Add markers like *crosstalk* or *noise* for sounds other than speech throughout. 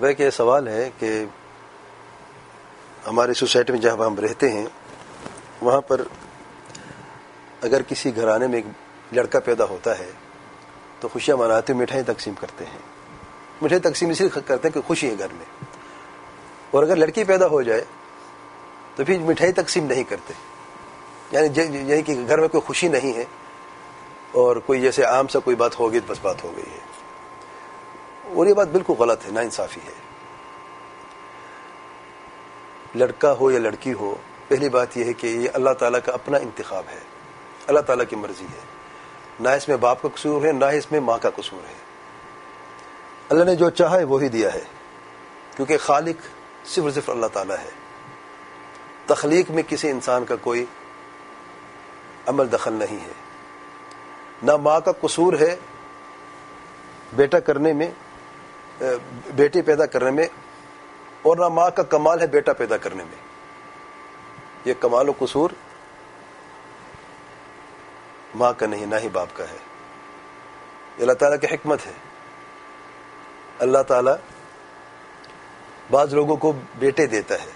وہ کہ یہ سوال ہے کہ ہماری سوسائٹی میں جہاں ہم رہتے ہیں، وہاں پر اگر کسی گھرانے میں ایک لڑکا پیدا ہوتا ہے، تو خوشیاں مناتے مٹھائی تقسیم کرتے ہیں۔ مٹھائی تقسیم اس لیے کرتے ہیں کہ خوشی ہے گھر میں۔ اور اگر لڑکی پیدا ہو جائے، تو پھر مٹھائی تقسیم نہیں کرتے۔ یعنی یعنی کہ گھر میں کوئی خوشی نہیں ہے، اور کوئی جیسے عام سا کوئی بات ہوگی تو بس بات ہو گئی ہے۔ اور یہ بات بالکل غلط ہے نا انصافی ہے۔ لڑکا ہو یا لڑکی ہو، پہلی بات یہ ہے کہ یہ اللہ تعالیٰ کا اپنا انتخاب ہے۔ اللہ تعالیٰ کی مرضی ہے۔ نہ اس میں باپ کا قصور ہے، نہ اس میں ماں کا قصور ہے۔ اللہ نے جو چاہا ہے، وہی دیا ہے۔ کیونکہ خالق صرف صرف اللہ تعالیٰ ہے۔ تخلیق میں کسی انسان کا کوئی عمل دخل نہیں ہے۔ نہ ماں کا قصور ہے بیٹا کرنے میں بیٹی پیدا کرنے میں اور نہ ماں کا کمال ہے بیٹا پیدا کرنے میں۔ یہ کمال و قصور ماں کا نہیں، نہ ہی باپ کا ہے۔ یہ اللہ تعالیٰ کی حکمت ہے۔ اللہ تعالیٰ بعض لوگوں کو بیٹے دیتا ہے،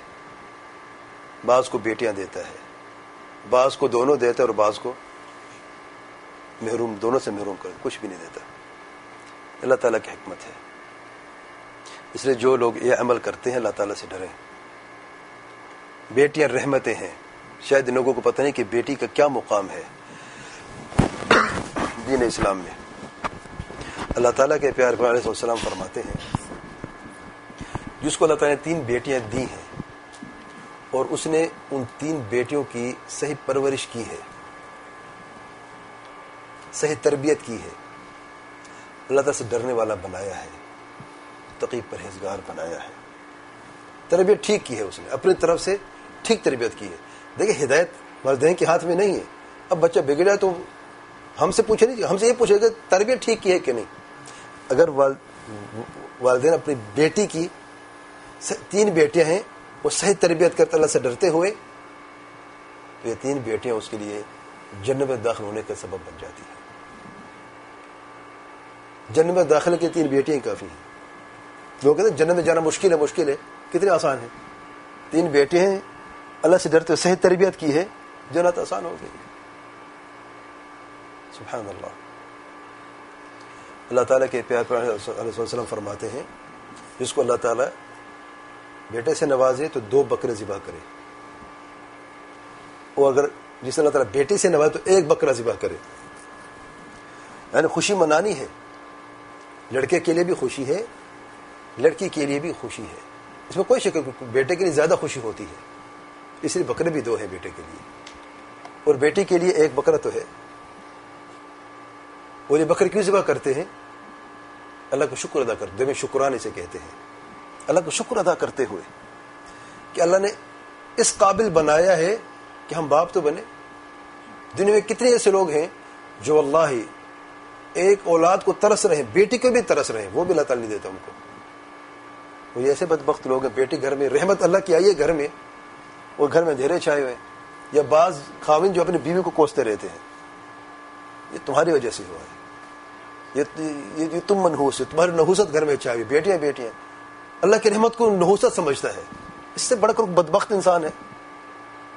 بعض کو بیٹیاں دیتا ہے۔ بعض کو دونوں دیتا ہے اور بعض کو محروم، دونوں سے محروم کر، کچھ بھی نہیں دیتا۔ اللہ تعالیٰ کی حکمت ہے۔ اس لیے جو لوگ یہ عمل کرتے ہیں، اللہ تعالیٰ سے ڈریں بیٹیاں رحمتیں ہیں۔ شاید ان لوگوں کو پتہ نہیں کہ بیٹی کا کیا مقام ہے *coughs* دین اسلام میں۔ اللہ تعالیٰ کے پیار علیہ السلام فرماتے ہیں، جس کو اللہ تعالیٰ نے تین بیٹیاں دی ہیں اور اس نے ان تین بیٹیوں کی صحیح پرورش کی ہے، صحیح تربیت کی ہے۔ اللہ تعالیٰ سے ڈرنے والا بنایا ہے۔ تقیب پرہیزگار بنایا ہے۔ تربیت ٹھیک کی ہے اس نے، اپنی طرف سے ٹھیک تربیت کی ہے۔ دیکھیں، ہدایت والدین کے ہاتھ میں نہیں ہے۔ اب بچہ بگڑا تو ہم سے پوچھے نہیں، ہم سے یہ پوچھے کہ تربیت ٹھیک کی ہے کہ نہیں؟ اگر والدین اپنی بیٹی کی تین بیٹیاں ہیں، وہ صحیح تربیت کرتے، اللہ سے ڈرتے ہوئے، تو یہ تین بیٹیاں اس کے لیے جنم میں داخل ہونے کا سبب بن جاتی ہیں۔ جنم میں داخل کی تین بیٹیاں کافی ہیں۔ لوگ کہتے ہیں جنم میں جانا مشکل ہے مشکل ہے۔ کتنے آسان ہے تین بیٹے ہیں۔ اللہ سے ڈرتے صحیح تربیت کی ہے۔ جنت آسان ہو گئی سبحان اللہ۔ اللہ تعالیٰ کے پیار پر علیہ وسلم فرماتے ہیں، جس کو اللہ تعالیٰ بیٹے سے نوازے تو دو بکرے ذبح کرے۔ اور اگر جس اللہ تعالیٰ بیٹی سے نوازے تو ایک بکرا ذبح کرے۔ یعنی خوشی منانی ہے۔ لڑکے کے لیے بھی خوشی ہے۔ لڑکی کے لیے بھی خوشی ہے۔ اس میں کوئی شکل بیٹے کے لیے زیادہ خوشی ہوتی ہے۔ اس لیے بکرے بھی دو ہیں بیٹے کے لیے۔ اور بیٹی کے لیے ایک بکرا تو ہے۔ وہ یہ بکر کیوں ذبح کرتے ہیں؟ اللہ کا شکر ادا کرتے میں شکرانے سے کہتے ہیں۔ اللہ کا شکر ادا کرتے ہوئے کہ اللہ نے اس قابل بنایا ہے کہ ہم باپ تو بنے۔ دنیا میں کتنے ایسے لوگ ہیں جو اللہ ہی ایک اولاد کو ترس رہے ہیں، بیٹی کو بھی ترس رہے ہیں، وہ بھی اللہ تعالیٰ نہیں دیتا ان کو۔ وہ ایسے بدبخت لوگ ہیں، بیٹی گھر میں، رحمت اللہ کی آئی ہے گھر میں، وہ گھر میں اندھیرے چھائے ہوئے یا بعض خاوین جو اپنی بیوی کو کوستے رہتے ہیں۔ یہ تمہاری وجہ سے ہوا ہے۔ یہ تم منحوس ہے تمہاری نحوست گھر میں چاہیے بیٹیاں بیٹیاں۔ اللہ کی رحمت کو نحوست سمجھتا ہے۔ اس سے بڑا کر بدبخت انسان ہے؟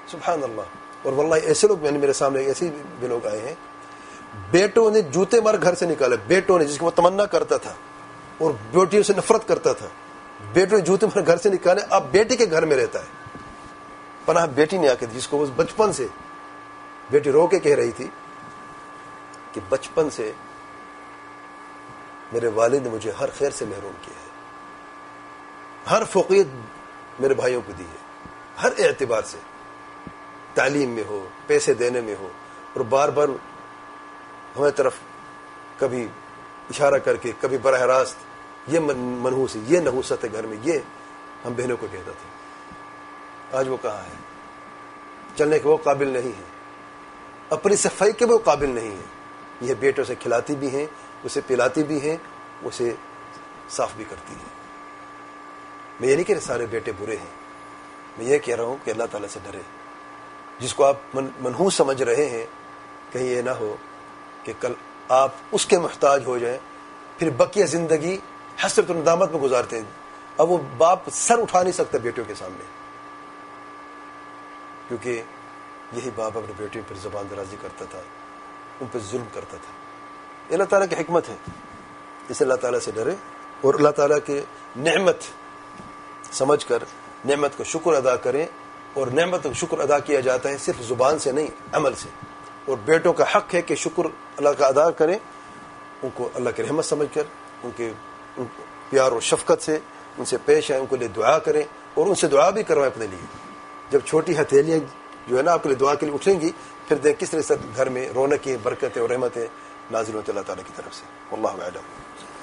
سبحان اللہ۔ اور واللہ ایسے لوگ میں نے میرے سامنے ایسے بھی لوگ آئے ہیں۔ بیٹوں نے جوتے مار گھر سے نکالے بیٹوں نے، جس کو وہ تمنا کرتا تھا اور بیٹیوں سے نفرت کرتا تھا۔ بیٹوں نے جوتے مار گھر سے نکالے، اب بیٹی کے گھر میں رہتا ہے۔ پناہ بیٹی نے آ کے جس کو بچپن سے۔ بیٹی رو کے کہہ رہی تھی کہ بچپن سے میرے والد نے مجھے ہر خیر سے محروم کیا ہے۔ ہر فوقیت میرے بھائیوں کو دی ہے۔ ہر اعتبار سے۔ تعلیم میں ہو، پیسے دینے میں ہو۔ اور بار بار ہمیں طرف کبھی اشارہ کر کے، کبھی براہ راست یہ منحوس ہے یہ نحوست ہے گھر میں، یہ ہم بہنوں کو کہتا تھا۔ آج وہ کہاں ہے؟ چلنے کے وہ قابل نہیں ہے۔ اپنی صفائی کے وہ قابل نہیں ہے۔ یہ بیٹوں سے کھلاتی بھی ہیں، اسے پلاتی بھی ہیں، اسے صاف بھی کرتی ہیں۔ میں یہ نہیں کہ سارے بیٹے برے ہیں۔ میں یہ کہہ رہا ہوں کہ اللہ تعالیٰ سے ڈرے۔ جس کو آپ منحوس سمجھ رہے ہیں، کہیں یہ نہ ہو کہ کل آپ اس کے محتاج ہو جائیں، پھر بقیہ زندگی حسرت الدامت میں گزارتے ہیں۔ اب وہ باپ سر اٹھا نہیں سکتا بیٹیوں کے سامنے۔ کیونکہ یہی باپ اپنے بیٹیوں پر زبان درازی کرتا تھا، ان پہ ظلم کرتا تھا۔ یہ اللہ تعالیٰ کی حکمت ہے۔ اسے اللہ تعالیٰ سے ڈرے اور اللہ تعالیٰ کے نعمت سمجھ کر، نعمت کو شکر ادا کریں۔ اور نعمت کو شکر ادا کیا جاتا ہے صرف زبان سے نہیں، عمل سے۔ اور بیٹوں کا حق ہے کہ شکر اللہ کا ادا کریں۔ ان کو اللہ کی رحمت سمجھ کر، ان کے پیار و شفقت سے، ان سے پیش آئیں، ان کے لیے دعا کریں اور ان سے دعا بھی کروائیں اپنے لیے۔ جب چھوٹی ہتھیلیاں جو ہے نا آپ کے لیے دعا کے لیے اٹھیں گی، پھر دیکھ کس طرح سے گھر میں رونقیں، برکتیں اور رحمتیں نازل ہوتے اللہ تعالیٰ کی طرف سے۔ اللہ علم